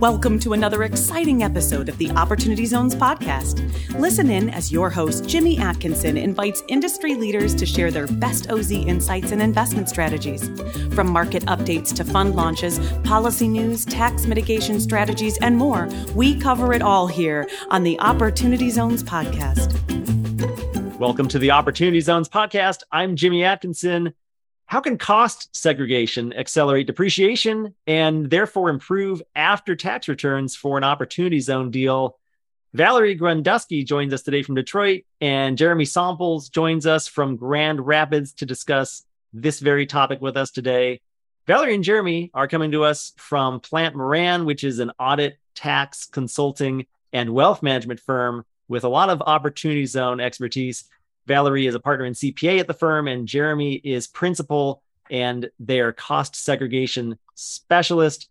Welcome to another exciting episode of the Opportunity Zones podcast. Listen in as your host, Jimmy Atkinson, invites industry leaders to share their best OZ insights and investment strategies. From market updates to fund launches, policy news, tax mitigation strategies, and more, we cover it all here on the Opportunity Zones podcast. Welcome to the Opportunity Zones podcast. I'm Jimmy Atkinson. How can cost segregation accelerate depreciation and therefore improve after tax returns for an opportunity zone deal? Valerie Grunduski joins us today from Detroit, and Jeremy Samples joins us from Grand Rapids to discuss this very topic with us today. Valerie and Jeremy are coming to us from Plante Moran, which is an audit, tax, consulting, and wealth management firm with a lot of opportunity zone expertise. Valerie is a partner in CPA at the firm, and Jeremy is principal and their cost segregation specialist.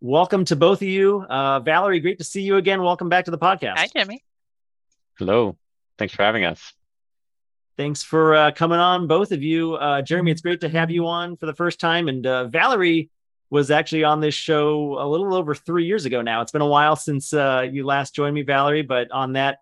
Welcome to both of you. Uh, Valerie, great to see you again. Welcome back to the podcast. Hi, Jeremy. Hello. Thanks for having us. Thanks for uh, coming on, both of you. Uh, Jeremy, it's great to have you on for the first time. And uh, Valerie was actually on this show a little over three years ago now. It's been a while since uh, you last joined me, Valerie, but on that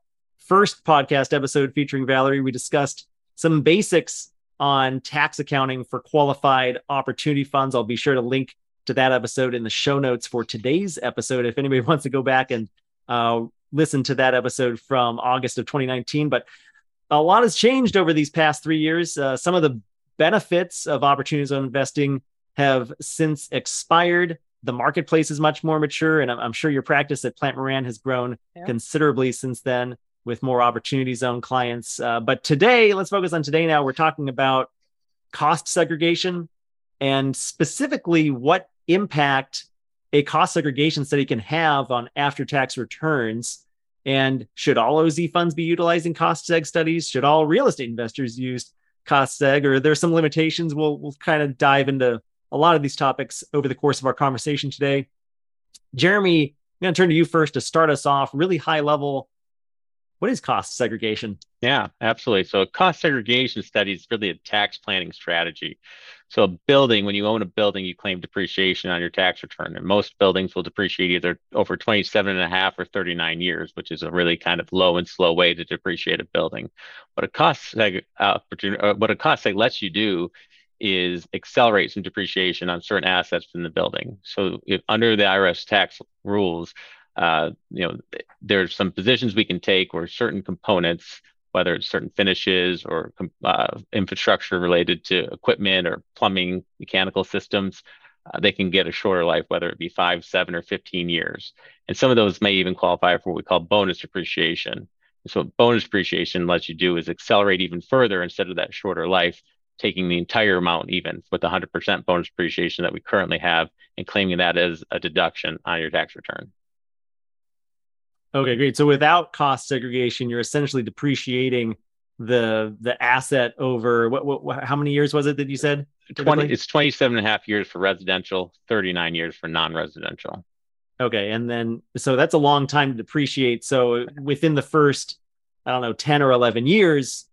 first podcast episode featuring Valerie, we discussed some basics on tax accounting for qualified opportunity funds. I'll be sure to link to that episode in the show notes for today's episode if anybody wants to go back and uh, listen to that episode from August of 2019. But a lot has changed over these past three years. Uh, some of the benefits of opportunity zone investing have since expired. The marketplace is much more mature, and I'm, I'm sure your practice at Plante Moran has grown yeah. considerably since then with more opportunity zone clients. Uh, but today, let's focus on today now. We're talking about cost segregation and specifically what impact a cost segregation study can have on after tax returns. And should all OZ funds be utilizing cost seg studies? Should all real estate investors use cost seg? Or there's some limitations? We'll, we'll kind of dive into a lot of these topics over the course of our conversation today. Jeremy, I'm going to turn to you first to start us off, really high level what is cost segregation? Yeah, absolutely. So cost segregation study is really a tax planning strategy. So a building, when you own a building, you claim depreciation on your tax return. And most buildings will depreciate either over 27 and a half or 39 years, which is a really kind of low and slow way to depreciate a building. What a cost seg, uh, what a cost seg lets you do is accelerate some depreciation on certain assets in the building. So if under the IRS tax rules, uh, you know, there's some positions we can take or certain components, whether it's certain finishes or uh, infrastructure related to equipment or plumbing, mechanical systems, uh, they can get a shorter life, whether it be five, seven, or 15 years. And some of those may even qualify for what we call bonus depreciation. so bonus depreciation lets you do is accelerate even further instead of that shorter life, taking the entire amount even with the 100% bonus depreciation that we currently have and claiming that as a deduction on your tax return. Okay, great. So without cost segregation, you're essentially depreciating the the asset over what, what, how many years was it that you said? 20 it's 27 and a half years for residential 39 years for non-residential. Okay and then so that's a long time to depreciate. So within the first i don't know 10 or 11 years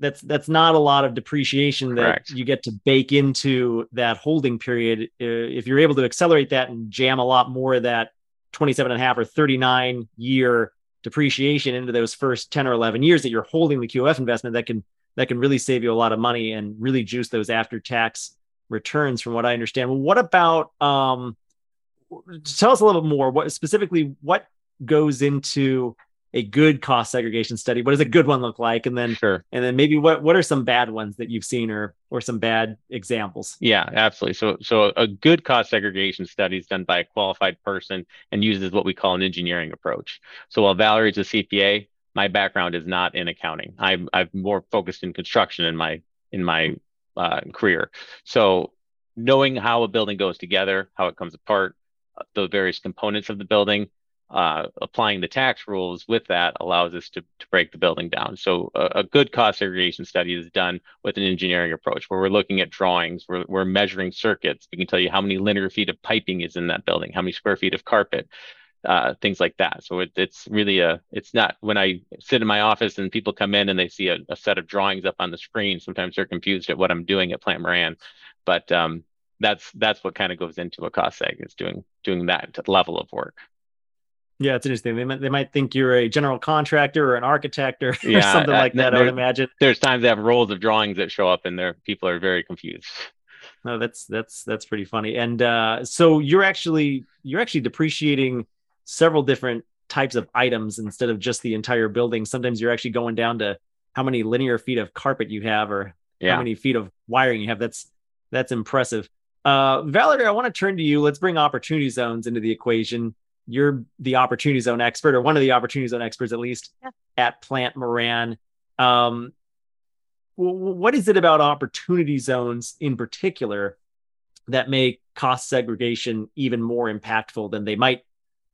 that's that's not a lot of depreciation that Correct. you get to bake into that holding period. Uh, if you're able to accelerate that and jam a lot more of that 27 and a half or 39 year depreciation into those first 10 or 11 years that you're holding the QF investment that can that can really save you a lot of money and really juice those after tax returns from what I understand. What about um tell us a little bit more what specifically what goes into a good cost segregation study? What does a good one look like? And then sure. and then maybe what what are some bad ones that you've seen or or some bad examples? Yeah, absolutely. So so a good cost segregation study is done by a qualified person and uses what we call an engineering approach. So while Valerie's a CPA, my background is not in accounting. I'm I'm more focused in construction in my in my uh, career. So knowing how a building goes together, how it comes apart, uh, the various components of the building, uh, applying the tax rules with that allows us to, to break the building down. So a, a, good cost segregation study is done with an engineering approach where we're looking at drawings, we're, we're measuring circuits. We can tell you how many linear feet of piping is in that building, how many square feet of carpet, uh, things like that. So it, it's really a, it's not when I sit in my office and people come in and they see a, a, set of drawings up on the screen, sometimes they're confused at what I'm doing at Plante Moran. But um, that's that's what kind of goes into a cost seg is doing doing that level of work. Yeah, it's interesting. They might they might think you're a general contractor or an architect or, yeah, or something like that. I would imagine. There's times they have rolls of drawings that show up, and their people are very confused. No, that's that's that's pretty funny. And uh, so you're actually you're actually depreciating several different types of items instead of just the entire building. Sometimes you're actually going down to how many linear feet of carpet you have or yeah. how many feet of wiring you have. That's that's impressive. Uh, Valerie, I want to turn to you. Let's bring opportunity zones into the equation. You're the opportunity zone expert, or one of the opportunity zone experts, at least yeah. at Plante Moran. Um, what is it about opportunity zones in particular that make cost segregation even more impactful than they might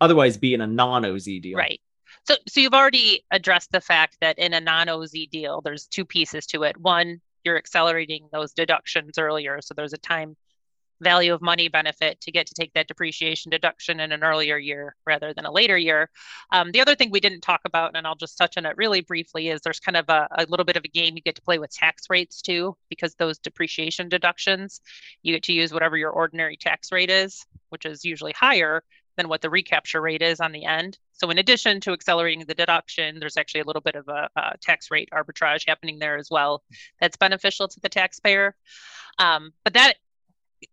otherwise be in a non-OZ deal? Right. So, so you've already addressed the fact that in a non-OZ deal, there's two pieces to it. One, you're accelerating those deductions earlier, so there's a time value of money benefit to get to take that depreciation deduction in an earlier year rather than a later year. Um, the other thing we didn't talk about, and I'll just touch on it really briefly, is there's kind of a, a little bit of a game you get to play with tax rates too, because those depreciation deductions, you get to use whatever your ordinary tax rate is, which is usually higher than what the recapture rate is on the end. So in addition to accelerating the deduction, there's actually a little bit of a, a tax rate arbitrage happening there as well. That's beneficial to the taxpayer. Um, but that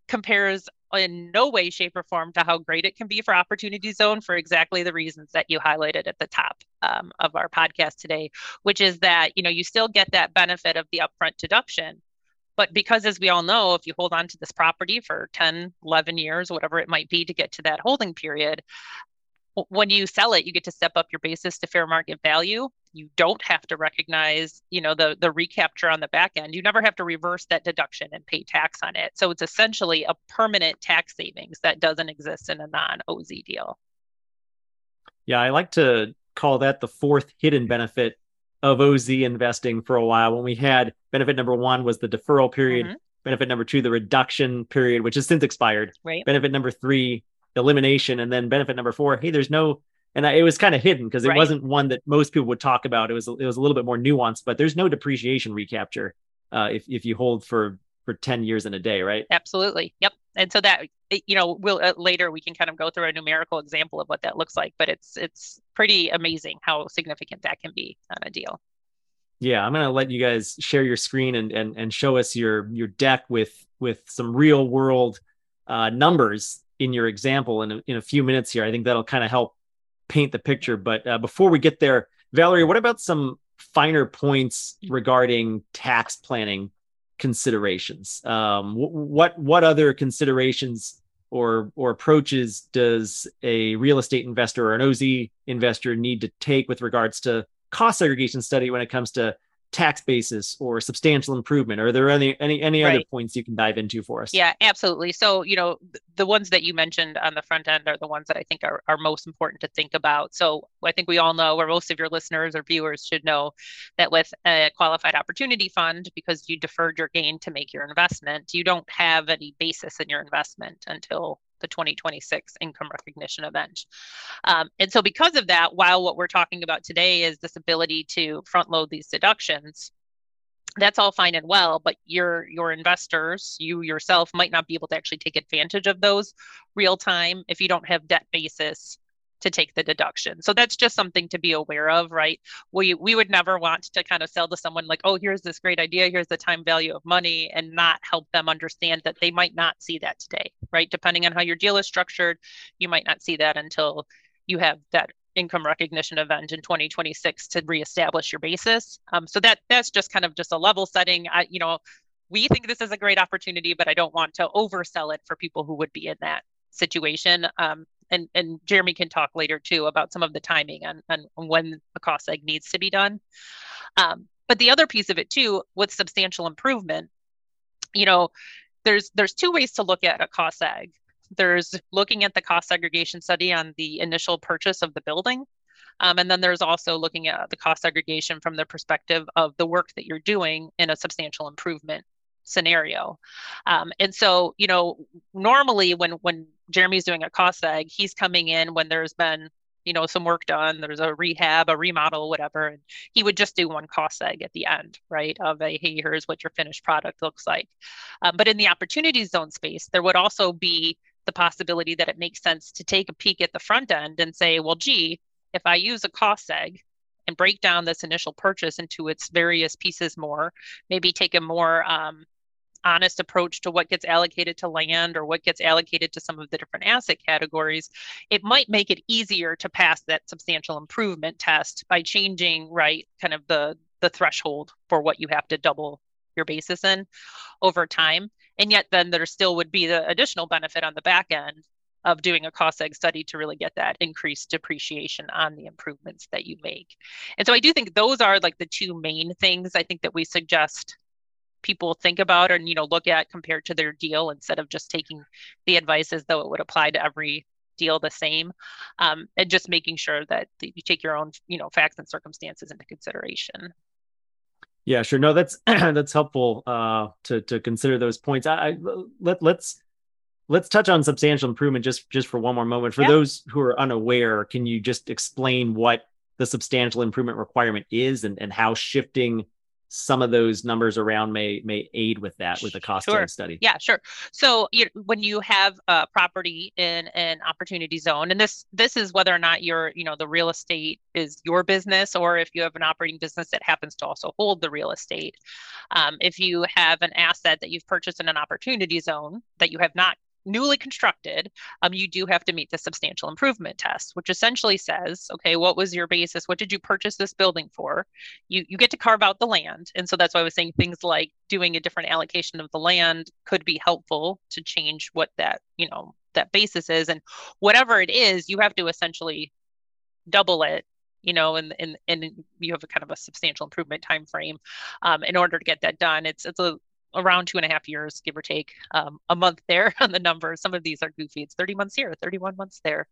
compares in no way, shape, or form to how great it can be for Opportunity Zone for exactly the reasons that you highlighted at the top um, of our podcast today, which is that you know you still get that benefit of the upfront deduction. But because, as we all know, if you hold on to this property for 10, 11 years, whatever it might be to get to that holding period, when you sell it, you get to step up your basis to fair market value. You don't have to recognize you know the the recapture on the back end. You never have to reverse that deduction and pay tax on it. So it's essentially a permanent tax savings that doesn't exist in a non-oz deal. Yeah i like to call that the fourth hidden benefit of oz investing for a while. When we had benefit number one was the deferral period mm-hmm. benefit number two the reduction period which has since expired. Right. Benefit number three elimination and then benefit number four hey there's no and I, it was kind of hidden because it right. wasn't one that most people would talk about. It was it was a little bit more nuanced, but there's no depreciation recapture uh, if if you hold for for 10 years in a day, right? Absolutely. Yep. And so that you know, we'll uh, later we can kind of go through a numerical example of what that looks like, but it's it's pretty amazing how significant that can be on a deal. Yeah, I'm gonna let you guys share your screen and and and show us your your deck with with some real world uh, numbers in your example in a, in a few minutes here. I think that'll kind of help paint the picture. But uh, before we get there, Valerie, what about some finer points regarding tax planning considerations? Um, what what other considerations or or approaches does a real estate investor or an OZ investor need to take with regards to cost segregation study when it comes to tax basis or substantial improvement? Are there any any any right. other points you can dive into for us? Yeah absolutely. So you know the ones that you mentioned on the front end are the ones that i think are, are most important to think about. So i think we all know or most of your listeners or viewers should know that with a qualified opportunity fund because you deferred your gain to make your investment you don't have any basis in your investment until the 2026 income recognition event. Um, and so, because of that, while what we're talking about today is this ability to front load these deductions, that's all fine and well, but your your investors, you yourself, might not be able to actually take advantage of those real time if you don't have debt basis to take the deduction. So that's just something to be aware of, right? We we would never want to kind of sell to someone like, "Oh, here's this great idea, here's the time value of money," and not help them understand that they might not see that today, right? Depending on how your deal is structured, you might not see that until you have that income recognition event in 2026 to reestablish your basis. Um, so that that's just kind of just a level setting. I, you know, we think this is a great opportunity, but I don't want to oversell it for people who would be in that situation. Um, and and Jeremy can talk later too about some of the timing and, and when a cost seg needs to be done. Um, but the other piece of it too, with substantial improvement, you know, there's there's two ways to look at a cost seg. There's looking at the cost segregation study on the initial purchase of the building. Um, and then there's also looking at the cost segregation from the perspective of the work that you're doing in a substantial improvement scenario. Um, and so, you know, normally when when Jeremy's doing a cost seg, he's coming in when there's been you know some work done there's a rehab a remodel whatever and he would just do one cost seg at the end right of a hey here's what your finished product looks like. Um, but in the opportunity zone space there would also be the possibility that it makes sense to take a peek at the front end and say well gee if i use a cost seg and break down this initial purchase into its various pieces more maybe take a more um, honest approach to what gets allocated to land or what gets allocated to some of the different asset categories, it might make it easier to pass that substantial improvement test by changing, right, kind of the the threshold for what you have to double your basis in over time. And yet then there still would be the additional benefit on the back end of doing a cost seg study to really get that increased depreciation on the improvements that you make. And so I do think those are like the two main things I think that we suggest people think about and you know look at compared to their deal instead of just taking the advice as though it would apply to every deal the same um, and just making sure that you take your own you know facts and circumstances into consideration. Yeah sure. No that's that's helpful uh, to to consider those points. I, I, let let's let's touch on substantial improvement just just for one more moment. For yeah. those who are unaware can you just explain what the substantial improvement requirement is and, and how shifting some of those numbers around may may aid with that with the cost sure. study. Yeah, sure. So you, when you have a property in an opportunity zone, and this this is whether or not you're you know the real estate is your business, or if you have an operating business that happens to also hold the real estate. Um, if you have an asset that you've purchased in an opportunity zone that you have not newly constructed, um, you do have to meet the substantial improvement test, which essentially says, okay, what was your basis? What did you purchase this building for? You you get to carve out the land, and so that's why I was saying things like doing a different allocation of the land could be helpful to change what that you know that basis is, and whatever it is, you have to essentially double it you know, and and and you have a kind of a substantial improvement time frame um, in order to get that done. It's it's a around two and a half years, give or take um, a month there on the numbers. Some of these are goofy. It's 30 months here, 31 months there.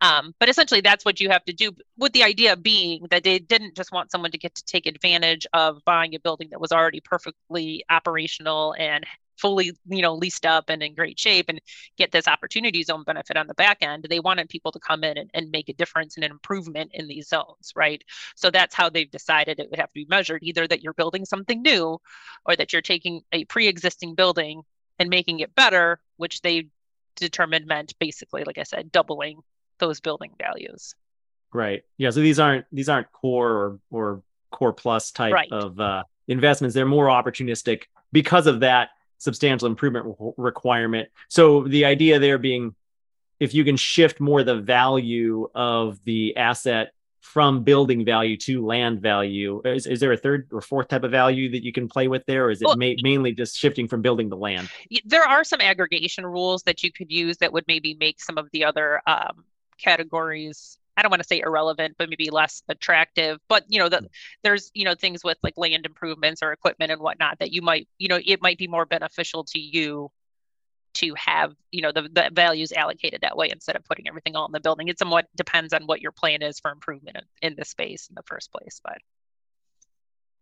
Um, but essentially, that's what you have to do, with the idea being that they didn't just want someone to get to take advantage of buying a building that was already perfectly operational and fully you know leased up and in great shape and get this opportunity zone benefit on the back end they wanted people to come in and, and make a difference and an improvement in these zones right? So that's how they've decided it would have to be measured either that you're building something new or that you're taking a pre-existing building and making it better which they determined meant basically like i said doubling those building values. Right. Yeah so these aren't these aren't core or or core plus type right. of uh investments. They're more opportunistic because of that substantial improvement requirement. So the idea there being if you can shift more the value of the asset from building value to land value, is, is there a third or fourth type of value that you can play with there? Or is it well, ma- mainly just shifting from building to land? There are some aggregation rules that you could use that would maybe make some of the other um, categories I don't want to say irrelevant, but maybe less attractive. But you know, the, mm. there's you know things with like land improvements or equipment and whatnot that you might you know it might be more beneficial to you to have you know the, the values allocated that way instead of putting everything all in the building. It somewhat depends on what your plan is for improvement in, in the space in the first place, but.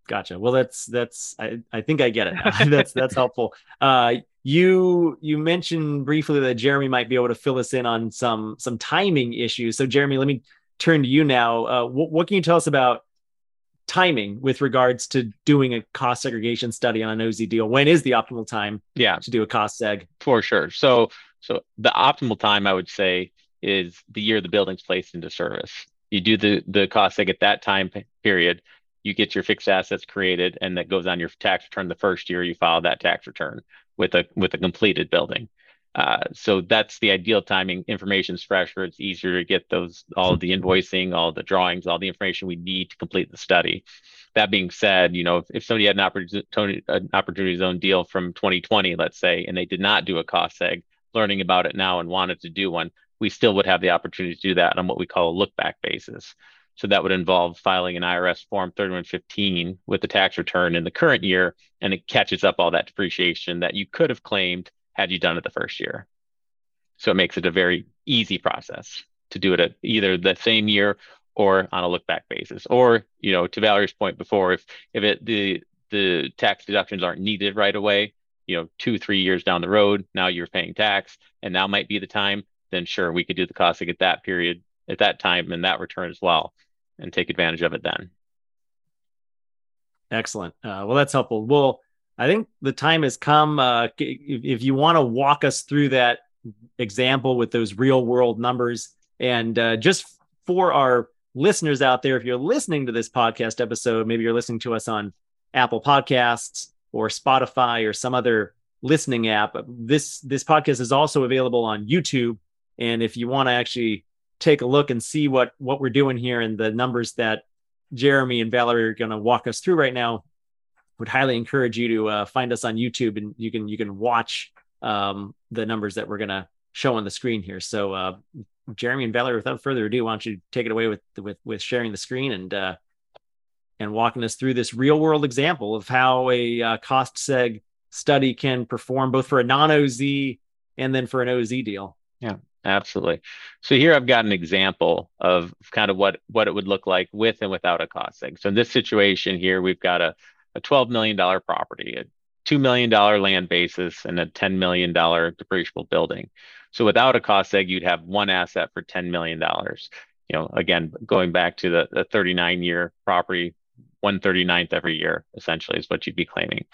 Gotcha. Well, that's that's I, I think I get it. that's that's helpful. Uh, you you mentioned briefly that Jeremy might be able to fill us in on some some timing issues. So, Jeremy, let me turn to you now. Uh, what, what can you tell us about timing with regards to doing a cost segregation study on an OZ deal? When is the optimal time? Yeah. to do a cost seg for sure. So so the optimal time I would say is the year the building's placed into service. You do the the cost seg at that time period you get your fixed assets created and that goes on your tax return the first year you file that tax return with a with a completed building. Uh, so that's the ideal timing. Information's fresher. It's easier to get those all the invoicing, all the drawings, all the information we need to complete the study. That being said, you know, if, if somebody had an opportunity an opportunity zone deal from 2020, let's say, and they did not do a cost seg, learning about it now and wanted to do one, we still would have the opportunity to do that on what we call a look back basis. So that would involve filing an IRS Form 3115 with the tax return in the current year, and it catches up all that depreciation that you could have claimed had you done it the first year. So it makes it a very easy process to do it at either the same year or on a look back basis. Or, you know, to Valerie's point before, if if it the the tax deductions aren't needed right away, you know, two, three years down the road, now you're paying tax and now might be the time, then sure, we could do the cost at that period at that time and that return as well and take advantage of it then. Excellent. Uh, well, that's helpful. Well, I think the time has come. Uh, if, you want to walk us through that example with those real world numbers, and uh, just for our listeners out there, if you're listening to this podcast episode, maybe you're listening to us on Apple Podcasts or Spotify or some other listening app. This this podcast is also available on YouTube, and if you want to actually take a look and see what what we're doing here and the numbers that Jeremy and Valerie are going to walk us through right now, would highly encourage you to uh, find us on YouTube and you can you can watch um, the numbers that we're going to show on the screen here. So, uh, Jeremy and Valerie, without further ado, why don't you take it away with with with sharing the screen and uh, and walking us through this real world example of how a uh, cost seg study can perform both for a non OZ and then for an OZ deal. Yeah, absolutely. So here I've got an example of kind of what what it would look like with and without a cost seg. So in this situation here, we've got a a $12 million property, a $2 million land basis, and a $10 million depreciable building. So without a cost seg, you'd have one asset for $10 million. You know, again, going back to the, the 39 year property, 139th every year, essentially, is what you'd be claiming.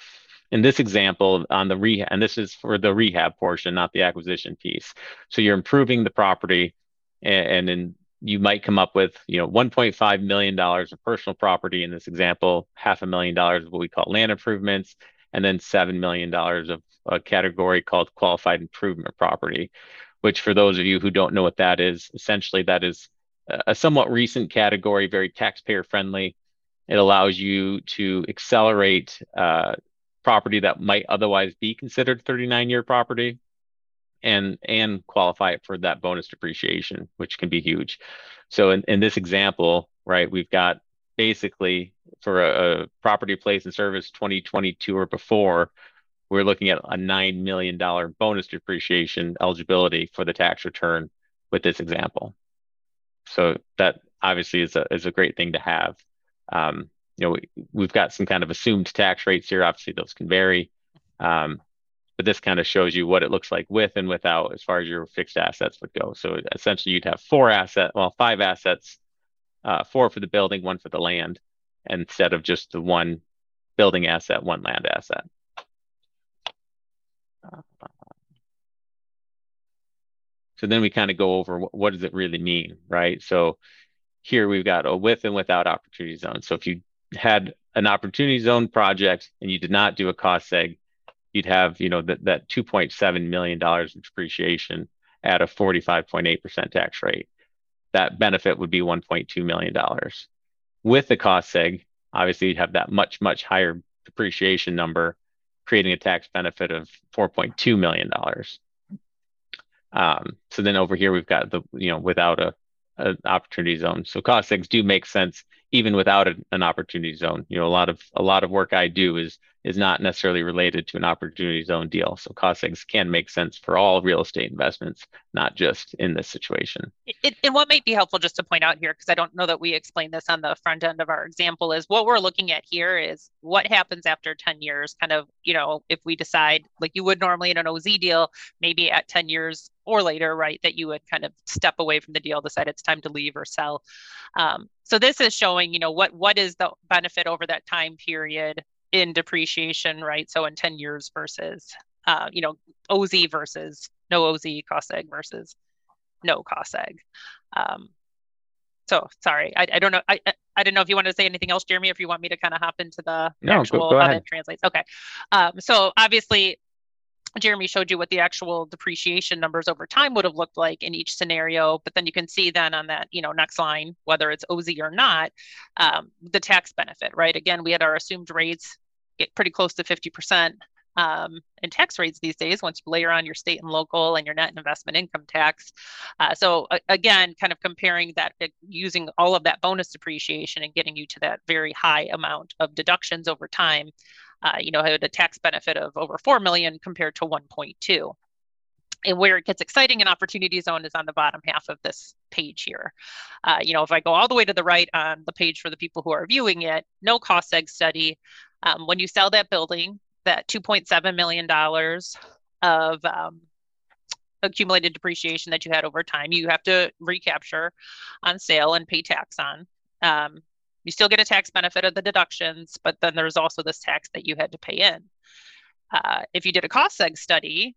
In this example, on the rehab, and this is for the rehab portion, not the acquisition piece. So you're improving the property, and, and in you might come up with you know 1.5 million dollars of personal property in this example half a million dollars of what we call land improvements and then $7 million of a category called qualified improvement property which for those of you who don't know what that is essentially that is a somewhat recent category very taxpayer friendly it allows you to accelerate uh, property that might otherwise be considered 39 year property and and qualify it for that bonus depreciation, which can be huge. So in, in this example, right, we've got basically for a, a property place and service 2022 or before, we're looking at a $9 million bonus depreciation eligibility for the tax return with this example. So that obviously is a, is a great thing to have. Um, you know, we, have got some kind of assumed tax rates here. Obviously, those can vary. Um, but this kind of shows you what it looks like with and without as far as your fixed assets would go. So essentially you'd have four asset, well, five assets, uh, four for the building, one for the land, instead of just the one building asset, one land asset. So then we kind of go over what, what does it really mean, right? So here we've got a with and without opportunity zone. So if you had an opportunity zone project and you did not do a cost seg, you'd have you know that that 2.7 million dollars in depreciation at a 45.8% tax rate. That benefit would be 1.2 million dollars. With the cost seg obviously you'd have that much much higher depreciation number creating a tax benefit of 4.2 million dollars. Um, so then over here we've got the you know without a, a opportunity zone. So cost segs do make sense even without an opportunity zone. You know a lot of a lot of work i do is is not necessarily related to an opportunity zone deal. So cost segs can make sense for all real estate investments, not just in this situation. It, and what might be helpful just to point out here, because I don't know that we explained this on the front end of our example, is what we're looking at here is what happens after 10 years, kind of, you know, if we decide like you would normally in an OZ deal, maybe at 10 years or later, right, that you would kind of step away from the deal, decide it's time to leave or sell. Um, so this is showing, you know, what what is the benefit over that time period in depreciation, right? So in 10 years versus, uh, you know, OZ versus no OZ cost seg versus no cost seg. Um, so sorry, I, I don't know. I, I didn't know if you wanted to say anything else, Jeremy, if you want me to kind of hop into the no, actual go, go how that translates. Okay. Um, so obviously Jeremy showed you what the actual depreciation numbers over time would have looked like in each scenario, but then you can see then on that, you know, next line, whether it's OZ or not, um, the tax benefit, right? Again, we had our assumed rates get pretty close to 50% um, in tax rates these days once you layer on your state and local and your net investment income tax. Uh, so uh, again, kind of comparing that, uh, using all of that bonus depreciation and getting you to that very high amount of deductions over time. Uh, you know, had a tax benefit of over 4 million compared to 1.2. And where it gets exciting in opportunity zone is on the bottom half of this page here. Uh, you know, if I go all the way to the right on the page for the people who are viewing it, no cost seg study, um, when you sell that building, that $2.7 million of um, accumulated depreciation that you had over time. You have to recapture on sale and pay tax on. Um, you still get a tax benefit of the deductions, but then there's also this tax that you had to pay in. Uh, if you did a cost seg study,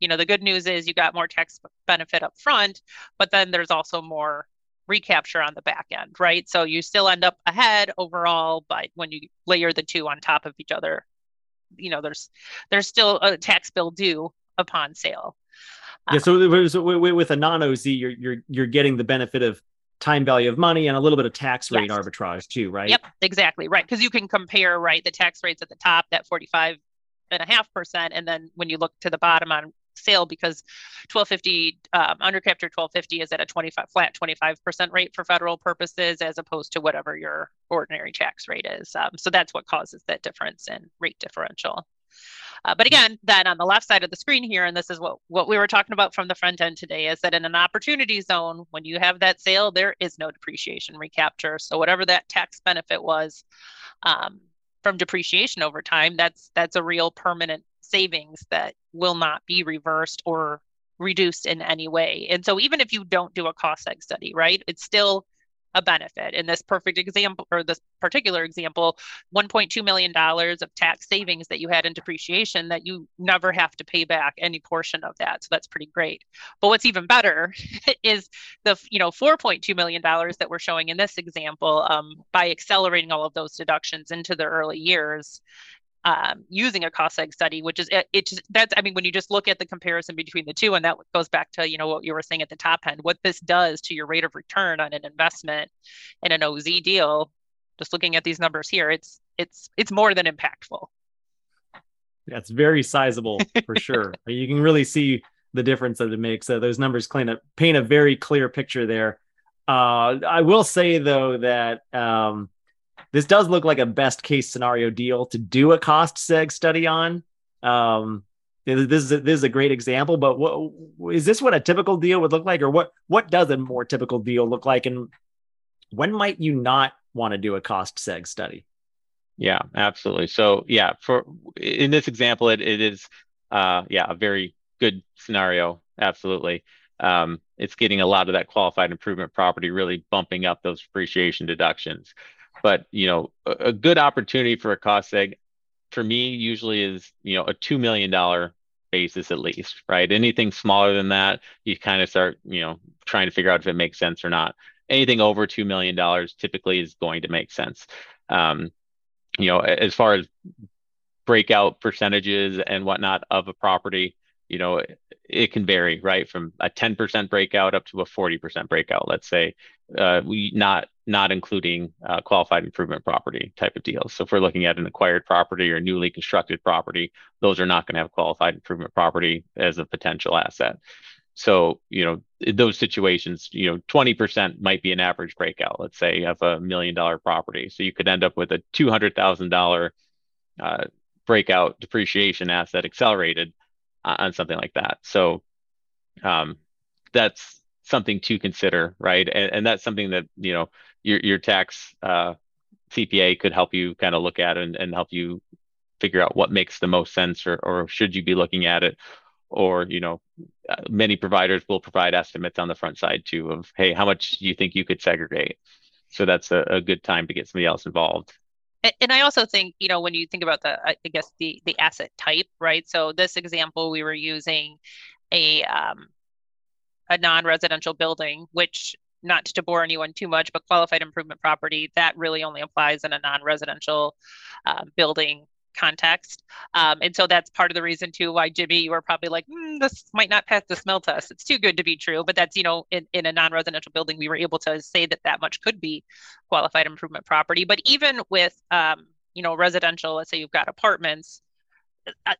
you know the good news is you got more tax benefit up front, but then there's also more recapture on the back end, right? So you still end up ahead overall, but when you layer the two on top of each other, you know there's there's still a tax bill due upon sale. Yeah, so, um, so with a non-OZ, you're you're you're getting the benefit of time value of money and a little bit of tax rate yes. arbitrage too, right? Yep, exactly, right. Because you can compare, right, the tax rates at the top, that 45 and a half percent, and then when you look to the bottom on sale, because 1250 um, under capture 1250 is at a 25 flat 25 percent rate for federal purposes, as opposed to whatever your ordinary tax rate is. Um, so that's what causes that difference in rate differential. Uh, but again, then on the left side of the screen here, and this is what, what we were talking about from the front end today, is that in an opportunity zone, when you have that sale, there is no depreciation recapture. So whatever that tax benefit was um, from depreciation over time, that's that's a real permanent savings that will not be reversed or reduced in any way. And so even if you don't do a cost seg study, right, it's still a benefit. In this perfect example, or this particular example, $1.2 million of tax savings that you had in depreciation that you never have to pay back any portion of that. So that's pretty great. But what's even better is the you know $4.2 million that we're showing in this example um, by accelerating all of those deductions into the early years um, using a cost seg study, which is it, it just that's I mean when you just look at the comparison between the two, and that goes back to you know what you were saying at the top end, what this does to your rate of return on an investment in an OZ deal. Just looking at these numbers here, it's it's it's more than impactful. That's very sizable for sure. you can really see the difference that it makes. So those numbers paint a, paint a very clear picture there. Uh, I will say though that um, this does look like a best case scenario deal to do a cost seg study on. Um, this is a, this is a great example, but what is this what a typical deal would look like, or what what does a more typical deal look like, and when might you not want to do a cost seg study? Yeah, absolutely. So yeah, for in this example, it, it is uh, yeah a very good scenario. Absolutely. Um, it's getting a lot of that qualified improvement property really bumping up those depreciation deductions. But you know, a, a good opportunity for a cost seg for me usually is you know a two million dollar basis at least, right? Anything smaller than that, you kind of start you know trying to figure out if it makes sense or not. Anything over two million dollars typically is going to make sense. Um, you know, as far as breakout percentages and whatnot of a property, you know, it, it can vary, right, from a 10% breakout up to a 40% breakout. Let's say, uh, we not not including uh, qualified improvement property type of deals. So if we're looking at an acquired property or newly constructed property, those are not going to have qualified improvement property as a potential asset. So, you know, those situations, you know, 20% might be an average breakout, let's say, of a million dollar property. So you could end up with a $200,000 uh, breakout depreciation asset accelerated on something like that. So um, that's something to consider, right? And, and that's something that, you know, your your tax uh, CPA could help you kind of look at and, and help you figure out what makes the most sense or, or should you be looking at it or you know uh, many providers will provide estimates on the front side too of hey how much do you think you could segregate so that's a, a good time to get somebody else involved and I also think, you know, when you think about the, I guess the the asset type, right? So this example, we were using a um, a non-residential building, which not to bore anyone too much, but qualified improvement property that really only applies in a non-residential uh, building context. Um, and so that's part of the reason too why Jimmy, you were probably like, mm, this might not pass the smell test. It's too good to be true. But that's, you know, in, in a non-residential building, we were able to say that that much could be qualified improvement property. But even with, um, you know, residential, let's say you've got apartments,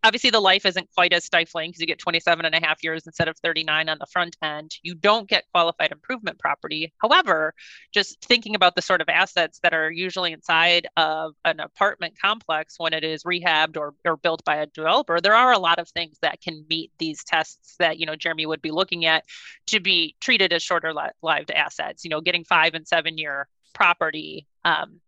obviously the life isn't quite as stifling because you get 27 and a half years instead of 39 on the front end. You don't get qualified improvement property. However just thinking about the sort of assets that are usually inside of an apartment complex when it is rehabbed or, or built by a developer there are a lot of things that can meet these tests that you know jeremy would be looking at to be treated as shorter lived assets you know getting five and seven year property um,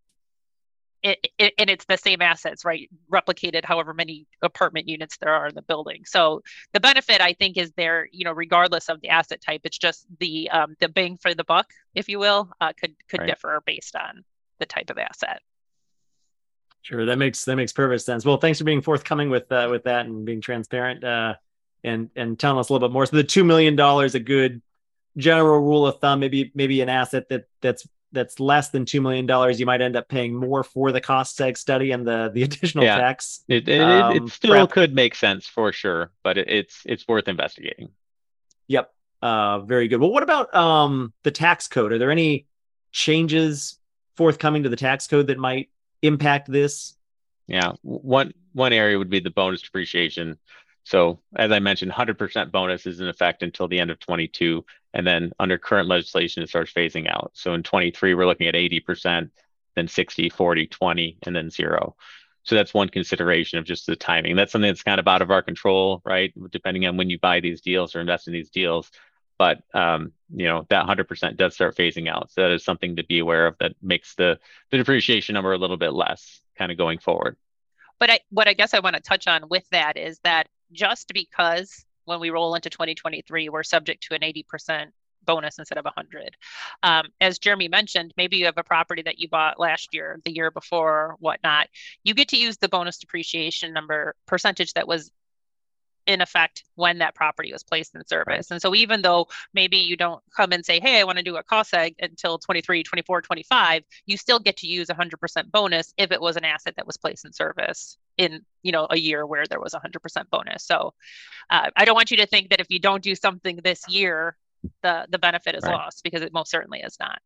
it, it, and it's the same assets, right? Replicated however many apartment units there are in the building. So the benefit, I think, is there, you know, regardless of the asset type. It's just the um, the bang for the buck, if you will, uh, could could right. differ based on the type of asset. Sure, that makes that makes perfect sense. Well, thanks for being forthcoming with uh, with that and being transparent uh, and and telling us a little bit more. So the two million dollars a good general rule of thumb. Maybe maybe an asset that that's that's less than two million dollars, you might end up paying more for the cost seg study and the the additional yeah. tax. It it, um, it still prep. could make sense for sure, but it, it's it's worth investigating. Yep, uh, very good. Well, what about um the tax code? Are there any changes forthcoming to the tax code that might impact this? Yeah, one one area would be the bonus depreciation. So, as I mentioned, 100% bonus is in effect until the end of 22. And then under current legislation, it starts phasing out. So in 23, we're looking at 80%, then 60, 40, 20, and then zero. So that's one consideration of just the timing. That's something that's kind of out of our control, right? Depending on when you buy these deals or invest in these deals. But um, you know that 100% does start phasing out. So that is something to be aware of. That makes the the depreciation number a little bit less, kind of going forward. But I, what I guess I want to touch on with that is that just because when we roll into 2023, we're subject to an 80% bonus instead of 100. Um, as Jeremy mentioned, maybe you have a property that you bought last year, the year before, whatnot. You get to use the bonus depreciation number percentage that was in effect when that property was placed in service. And so even though maybe you don't come and say, hey, I want to do a cost seg until 23, 24, 25, you still get to use 100% bonus if it was an asset that was placed in service in, you know, a year where there was 100% bonus. So uh, I don't want you to think that if you don't do something this year, the the benefit is right. lost because it most certainly is not.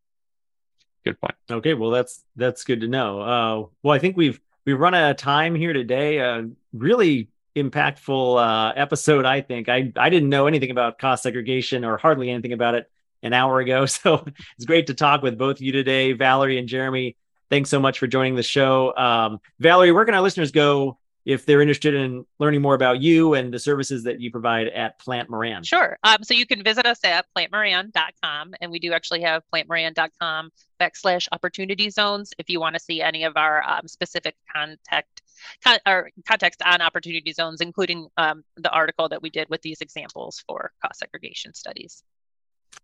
Good point. Okay, well that's that's good to know. Uh, well, I think we've we've run out of time here today. Uh, really impactful uh, episode. I think I I didn't know anything about cost segregation or hardly anything about it an hour ago. So it's great to talk with both of you today, Valerie and Jeremy. Thanks so much for joining the show. Um, Valerie, where can our listeners go if they're interested in learning more about you and the services that you provide at Plante Moran. Sure. Um, so you can visit us at plantemoran.com, and we do actually have plantemoran.com backslash opportunity zones if you want to see any of our um, specific contact con- or context on opportunity zones, including um, the article that we did with these examples for cost segregation studies.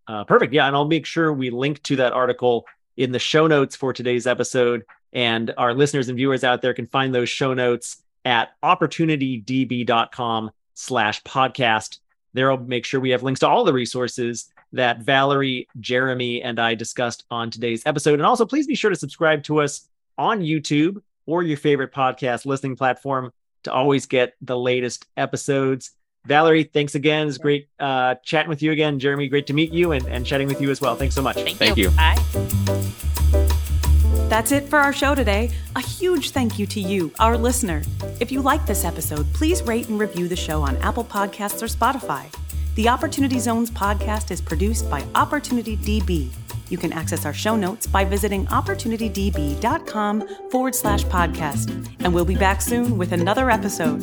Uh, perfect. Yeah, and I'll make sure we link to that article in the show notes for today's episode. And our listeners and viewers out there can find those show notes at opportunitydb.com slash podcast. There I'll make sure we have links to all the resources that Valerie, Jeremy, and I discussed on today's episode. And also, please be sure to subscribe to us on YouTube or your favorite podcast listening platform to always get the latest episodes. Valerie, thanks again. It's great uh, chatting with you again. Jeremy, great to meet you and, and chatting with you as well. Thanks so much. Thank, Thank you. you. Bye. That's it for our show today. A huge thank you to you, our listener. If you like this episode, please rate and review the show on Apple Podcasts or Spotify. The Opportunity Zones podcast is produced by Opportunity DB. You can access our show notes by visiting opportunitydb.com forward slash podcast. And we'll be back soon with another episode.